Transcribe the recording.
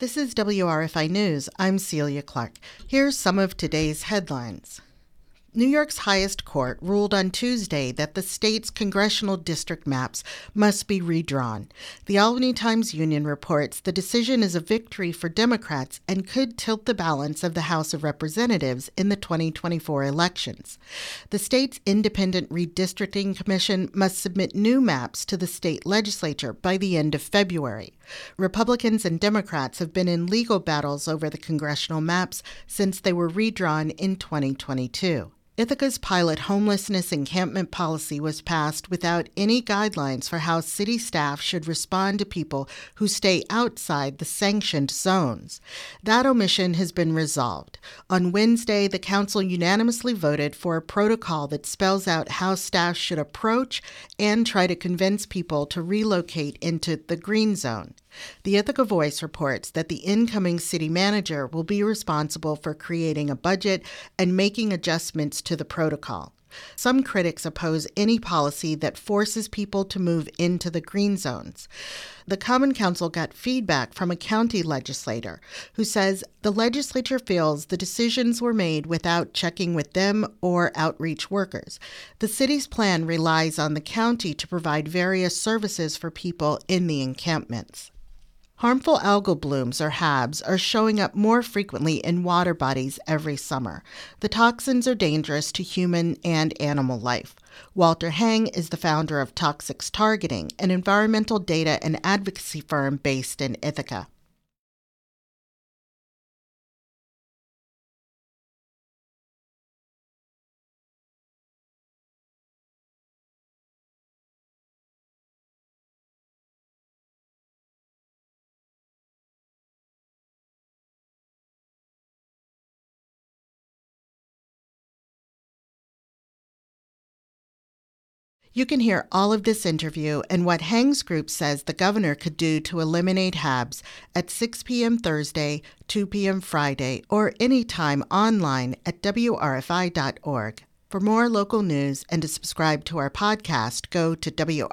This is WRFI News. I'm Celia Clark. Here's some of today's headlines. New York's highest court ruled on Tuesday that the state's congressional district maps must be redrawn. The Albany Times Union reports the decision is a victory for Democrats and could tilt the balance of the House of Representatives in the 2024 elections. The state's Independent Redistricting Commission must submit new maps to the state legislature by the end of February. Republicans and Democrats have been in legal battles over the congressional maps since they were redrawn in 2022. Ithaca's pilot homelessness encampment policy was passed without any guidelines for how city staff should respond to people who stay outside the sanctioned zones. That omission has been resolved. On Wednesday, the council unanimously voted for a protocol that spells out how staff should approach and try to convince people to relocate into the green zone. The Ithaca Voice reports that the incoming city manager will be responsible for creating a budget and making adjustments to the protocol. Some critics oppose any policy that forces people to move into the green zones. The Common Council got feedback from a county legislator who says the legislature feels the decisions were made without checking with them or outreach workers. The city's plan relies on the county to provide various services for people in the encampments. Harmful algal blooms, or HABs, are showing up more frequently in water bodies every summer. The toxins are dangerous to human and animal life. Walter Hang is the founder of Toxics Targeting, an environmental data and advocacy firm based in Ithaca. You can hear all of this interview and what Hang's group says the governor could do to eliminate HABs at 6 p.m. Thursday, 2 p.m. Friday, or anytime online at wrfi.org. For more local news and to subscribe to our podcast, go to wrfi.org/news.